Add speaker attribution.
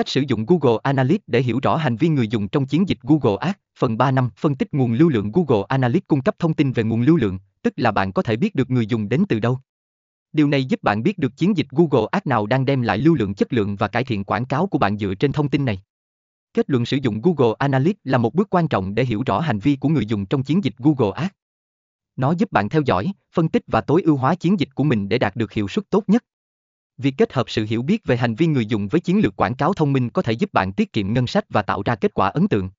Speaker 1: Cách sử dụng Google Analytics để hiểu rõ hành vi người dùng trong chiến dịch Google Ads. Phần 3 năm phân tích nguồn lưu lượng Google Analytics cung cấp thông tin về nguồn lưu lượng, tức là bạn có thể biết được người dùng đến từ đâu. Điều này giúp bạn biết được chiến dịch Google Ads nào đang đem lại lưu lượng chất lượng và cải thiện quảng cáo của bạn dựa trên thông tin này. Kết luận sử dụng Google Analytics là một bước quan trọng để hiểu rõ hành vi của người dùng trong chiến dịch Google Ads. Nó giúp bạn theo dõi, phân tích và tối ưu hóa chiến dịch của mình để đạt được hiệu suất tốt nhất. Việc kết hợp sự hiểu biết về hành vi người dùng với chiến lược quảng cáo thông minh có thể giúp bạn tiết kiệm ngân sách và tạo ra kết quả ấn tượng.